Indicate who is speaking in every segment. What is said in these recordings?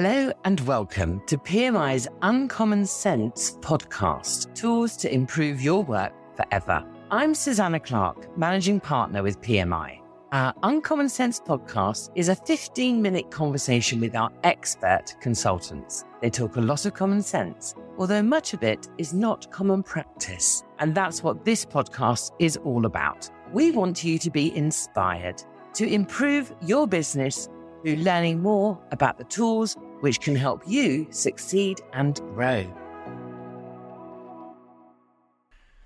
Speaker 1: Hello and welcome to PMI's Uncommon Sense podcast Tools to Improve Your Work Forever. I'm Susanna Clark, Managing Partner with PMI. Our Uncommon Sense podcast is a 15 minute conversation with our expert consultants. They talk a lot of common sense, although much of it is not common practice. And that's what this podcast is all about. We want you to be inspired to improve your business through learning more about the tools which can help you succeed and grow.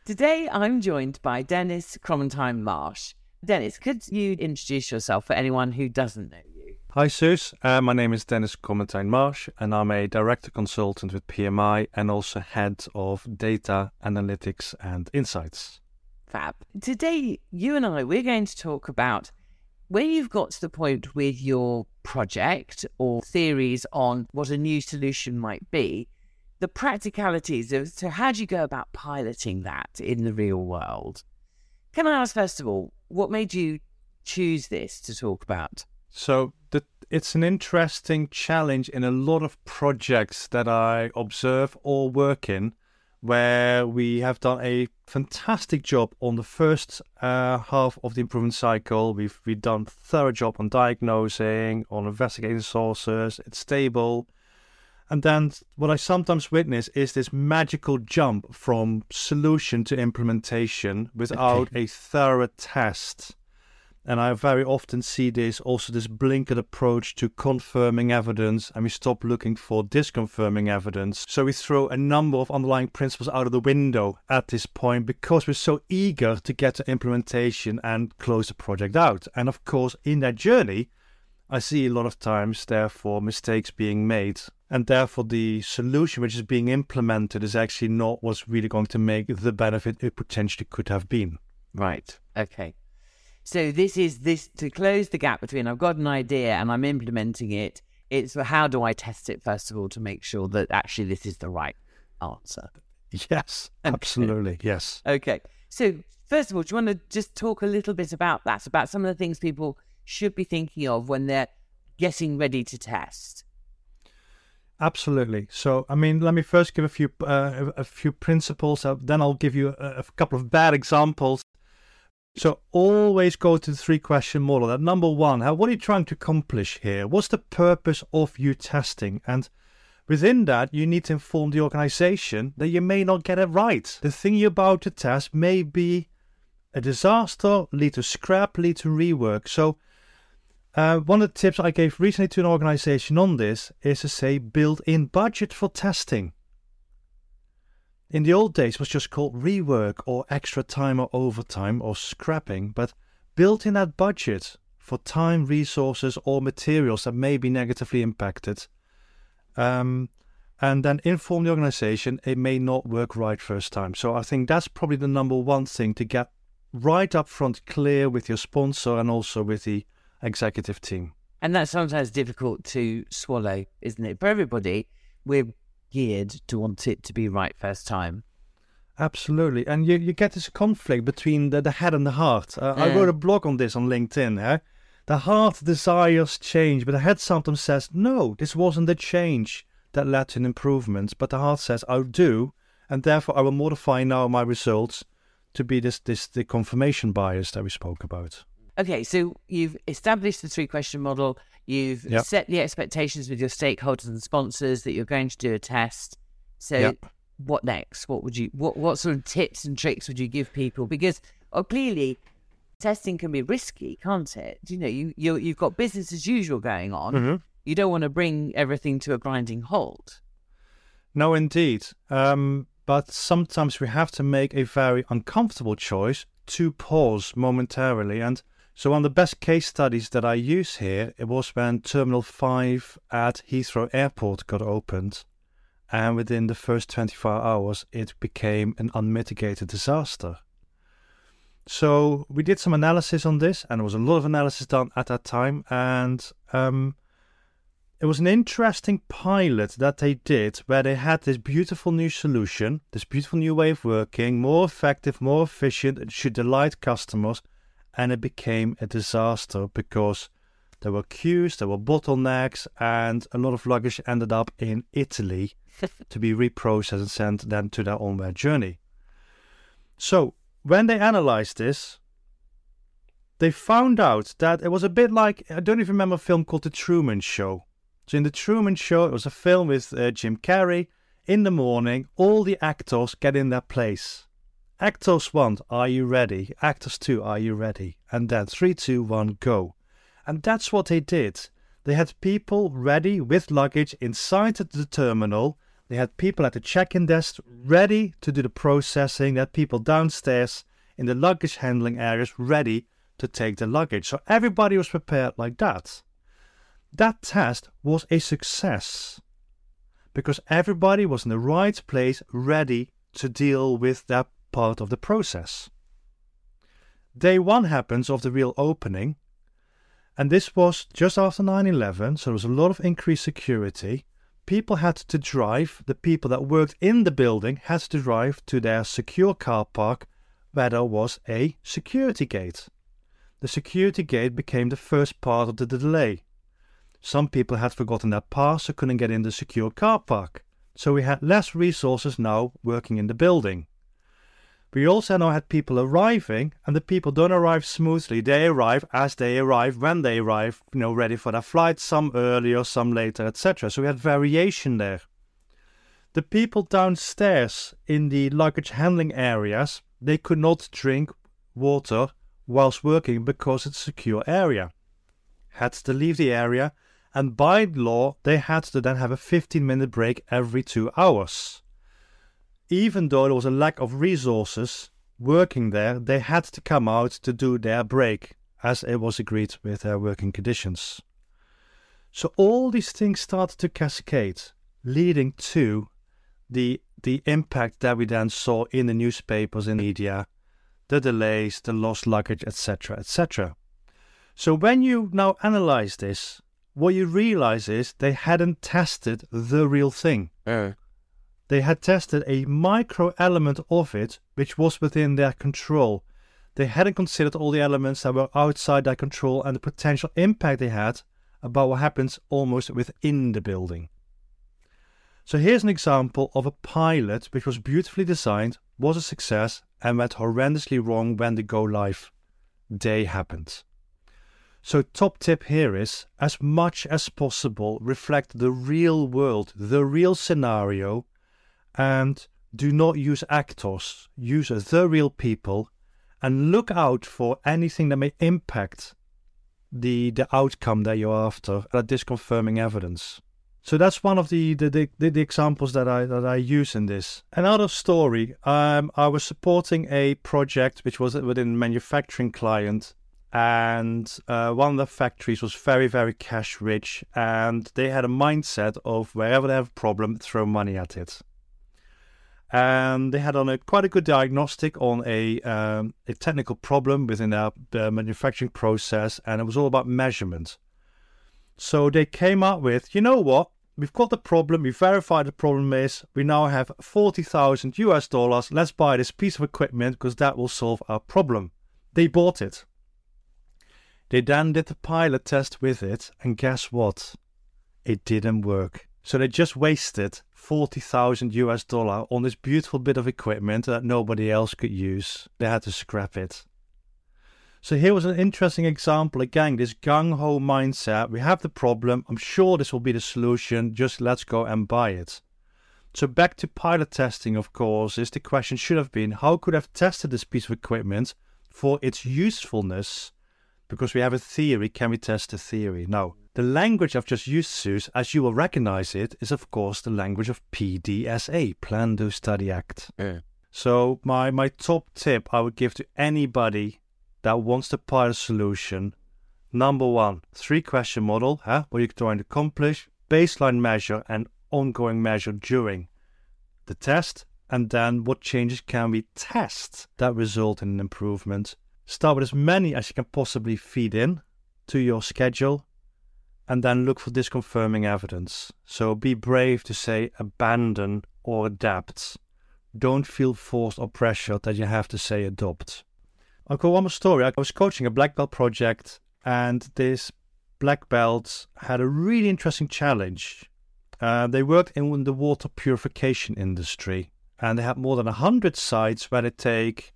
Speaker 1: Today, I'm joined by Dennis Crommentuijn Marsh. Dennis, could you introduce yourself for anyone who doesn't know you?
Speaker 2: Hi, Sus. Uh, my name is Dennis Crommentuijn Marsh, and I'm a director consultant with PMI and also head of data analytics and insights.
Speaker 1: Fab. Today, you and I, we're going to talk about when you've got to the point with your project or theories on what a new solution might be, the practicalities of so how do you go about piloting that in the real world? Can I ask first of all, what made you choose this to talk about?
Speaker 2: So the, it's an interesting challenge in a lot of projects that I observe or work in where we have done a fantastic job on the first uh, half of the improvement cycle. We've we've done thorough job on diagnosing, on investigating sources. It's stable, and then what I sometimes witness is this magical jump from solution to implementation without a thorough test. And I very often see this also this blinkered approach to confirming evidence, and we stop looking for disconfirming evidence. So we throw a number of underlying principles out of the window at this point because we're so eager to get to implementation and close the project out. And of course, in that journey, I see a lot of times, therefore, mistakes being made. And therefore, the solution which is being implemented is actually not what's really going to make the benefit it potentially could have been.
Speaker 1: Right. Okay. So this is this to close the gap between I've got an idea and I'm implementing it. It's how do I test it first of all to make sure that actually this is the right answer.
Speaker 2: Yes, absolutely. Yes.
Speaker 1: Okay. So first of all, do you want to just talk a little bit about that, about some of the things people should be thinking of when they're getting ready to test?
Speaker 2: Absolutely. So, I mean, let me first give a few uh, a few principles. Uh, then I'll give you a, a couple of bad examples so always go to the three question model. That number one, how, what are you trying to accomplish here? What's the purpose of you testing? And within that, you need to inform the organization that you may not get it right. The thing you're about to test may be a disaster, lead to scrap, lead to rework. So uh, one of the tips I gave recently to an organization on this is to say build in budget for testing. In the old days, was just called rework or extra time or overtime or scrapping, but built in that budget for time, resources, or materials that may be negatively impacted. Um, and then inform the organization it may not work right first time. So I think that's probably the number one thing to get right up front clear with your sponsor and also with the executive team.
Speaker 1: And that's sometimes difficult to swallow, isn't it? For everybody, we're geared to want it to be right first time.
Speaker 2: Absolutely. And you, you get this conflict between the, the head and the heart. Uh, yeah. I wrote a blog on this on LinkedIn. Eh? The heart desires change, but the head sometimes says, no, this wasn't the change that led to an improvement. But the heart says, "I'll do, and therefore I will modify now my results to be this, this the confirmation bias that we spoke about.
Speaker 1: Okay, so you've established the three question model. You've yep. set the expectations with your stakeholders and sponsors that you're going to do a test. So, yep. what next? What would you? What what sort of tips and tricks would you give people? Because oh, clearly, testing can be risky, can't it? You know, you you you've got business as usual going on. Mm-hmm. You don't want to bring everything to a grinding halt.
Speaker 2: No, indeed. Um, but sometimes we have to make a very uncomfortable choice to pause momentarily and so one of the best case studies that I use here it was when Terminal 5 at Heathrow Airport got opened and within the first 24 hours it became an unmitigated disaster. So we did some analysis on this and there was a lot of analysis done at that time and um, it was an interesting pilot that they did where they had this beautiful new solution, this beautiful new way of working, more effective, more efficient, it should delight customers, and it became a disaster because There were queues, there were bottlenecks, and a lot of luggage ended up in Italy to be reprocessed and sent then to their onward journey. So, when they analyzed this, they found out that it was a bit like I don't even remember a film called The Truman Show. So, in The Truman Show, it was a film with uh, Jim Carrey. In the morning, all the actors get in their place. Actors 1, are you ready? Actors 2, are you ready? And then 3, 2, 1, go. And that's what they did. They had people ready with luggage inside the terminal. They had people at the check in desk ready to do the processing. They had people downstairs in the luggage handling areas ready to take the luggage. So everybody was prepared like that. That test was a success because everybody was in the right place ready to deal with that part of the process. Day one happens of the real opening, and this was just after 9 11, so there was a lot of increased security. People had to drive, the people that worked in the building had to drive to their secure car park where there was a security gate. The security gate became the first part of the delay. Some people had forgotten their pass so couldn't get in the secure car park. So we had less resources now working in the building. We also now had people arriving, and the people don't arrive smoothly. They arrive as they arrive, when they arrive, you know, ready for their flight, some earlier, some later, etc. So we had variation there. The people downstairs in the luggage handling areas, they could not drink water whilst working because it's a secure area. Had to leave the area, and by law, they had to then have a 15 minute break every two hours even though there was a lack of resources working there, they had to come out to do their break, as it was agreed with their working conditions. So all these things started to cascade, leading to the the impact that we then saw in the newspapers and media, the delays, the lost luggage, etc., etc. So when you now analyze this, what you realize is they hadn't tested the real thing.
Speaker 3: Yeah
Speaker 2: they had tested a micro element of it which was within their control. They hadn't considered all the elements that were outside their control and the potential impact they had about what happens almost within the building. So here's an example of a pilot which was beautifully designed, was a success, and went horrendously wrong when the go live day happened. So, top tip here is as much as possible reflect the real world, the real scenario, and do not use actors, use the real people, and look out for anything that may impact the the outcome that you're after, that disconfirming evidence. So that's one of the the, the, the examples that I that I use in this. Another story, um, I was supporting a project which was within a manufacturing client, and uh, one of the factories was very very cash rich, and they had a mindset of wherever they have a problem, throw money at it and they had on a quite a good diagnostic on a um, a technical problem within their, manufacturing process, and it was all about measurement. So they came up with, you know what? We've got the problem. We verified the problem is. We now have forty thousand US dollars. Let's buy this piece of equipment because that will solve our problem. They bought it. They then did the pilot test with it, and guess what? It didn't work. So they just wasted 40,000 US dollar on this beautiful bit of equipment that nobody else could use. They had to scrap it. So here was an interesting example again, this gung ho mindset. We have the problem. I'm sure this will be the solution. Just let's go and buy it. So back to pilot testing, of course, is the question should have been how could I have tested this piece of equipment for its usefulness? Because we have a theory, can we test the theory? No. The language I've just used, Suze, as you will recognize it, is of course the language of PDSA, Plan Do Study Act.
Speaker 3: Yeah.
Speaker 2: So my my top tip I would give to anybody that wants to pilot a solution, number one, three question model, huh? What you're trying to accomplish, baseline measure and ongoing measure during the test, and then what changes can we test that result in an improvement. Start with as many as you can possibly feed in to your schedule and then look for disconfirming evidence. So be brave to say abandon or adapt. Don't feel forced or pressured that you have to say adopt. I'll go one more story. I was coaching a black belt project, and this black belt had a really interesting challenge. Uh, they worked in the water purification industry, and they had more than 100 sites where they take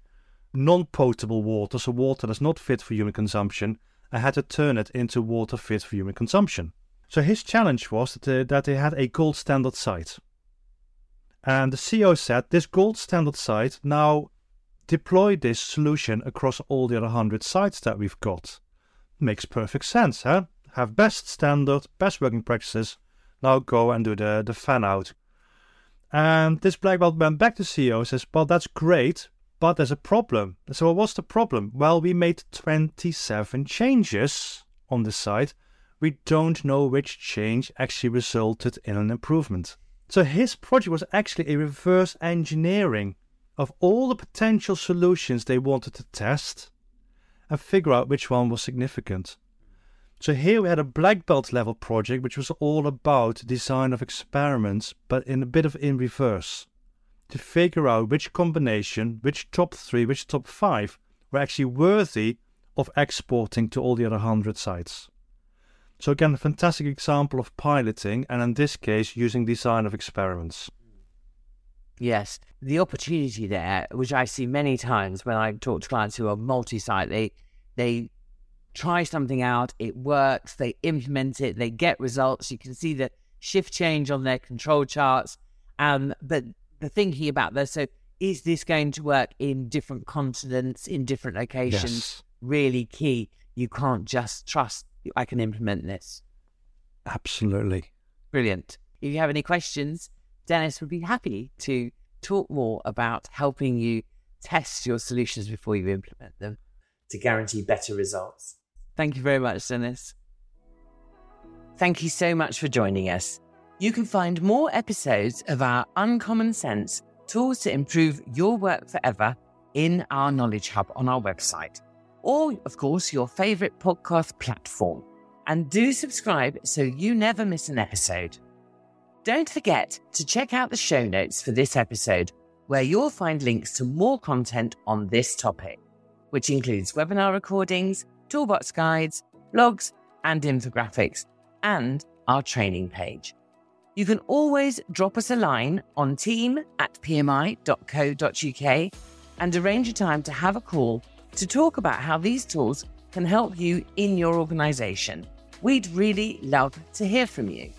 Speaker 2: non potable water, so water that's not fit for human consumption, and had to turn it into water fit for human consumption. So his challenge was that they, that they had a gold standard site. And the CEO said this gold standard site now deploy this solution across all the other 100 sites that we've got. Makes perfect sense, huh? Have best standard, best working practices. Now go and do the, the fan out. And this black belt went back to CEO and says, Well, that's great, but there's a problem. So, what's the problem? Well, we made 27 changes on the site. We don't know which change actually resulted in an improvement. So, his project was actually a reverse engineering of all the potential solutions they wanted to test and figure out which one was significant. So here we had a black belt level project which was all about design of experiments but in a bit of in reverse to figure out which combination, which top 3, which top 5 were actually worthy of exporting to all the other 100 sites. So again a fantastic example of piloting and in this case using design of experiments.
Speaker 1: Yes, the opportunity there, which I see many times when I talk to clients who are multi-site, they they try something out, it works, they implement it, they get results. You can see the shift change on their control charts. Um, but the thinking about this, so is this going to work in different continents, in different locations?
Speaker 2: Yes.
Speaker 1: Really key. You can't just trust I can implement this.
Speaker 2: Absolutely.
Speaker 1: Brilliant. If you have any questions, Dennis would be happy to talk more about helping you test your solutions before you implement them to guarantee better results. Thank you very much, Dennis. Thank you so much for joining us. You can find more episodes of our Uncommon Sense tools to improve your work forever in our Knowledge Hub on our website, or, of course, your favorite podcast platform. And do subscribe so you never miss an episode. Don't forget to check out the show notes for this episode, where you'll find links to more content on this topic, which includes webinar recordings, toolbox guides, blogs, and infographics, and our training page. You can always drop us a line on team at pmi.co.uk and arrange a time to have a call to talk about how these tools can help you in your organisation. We'd really love to hear from you.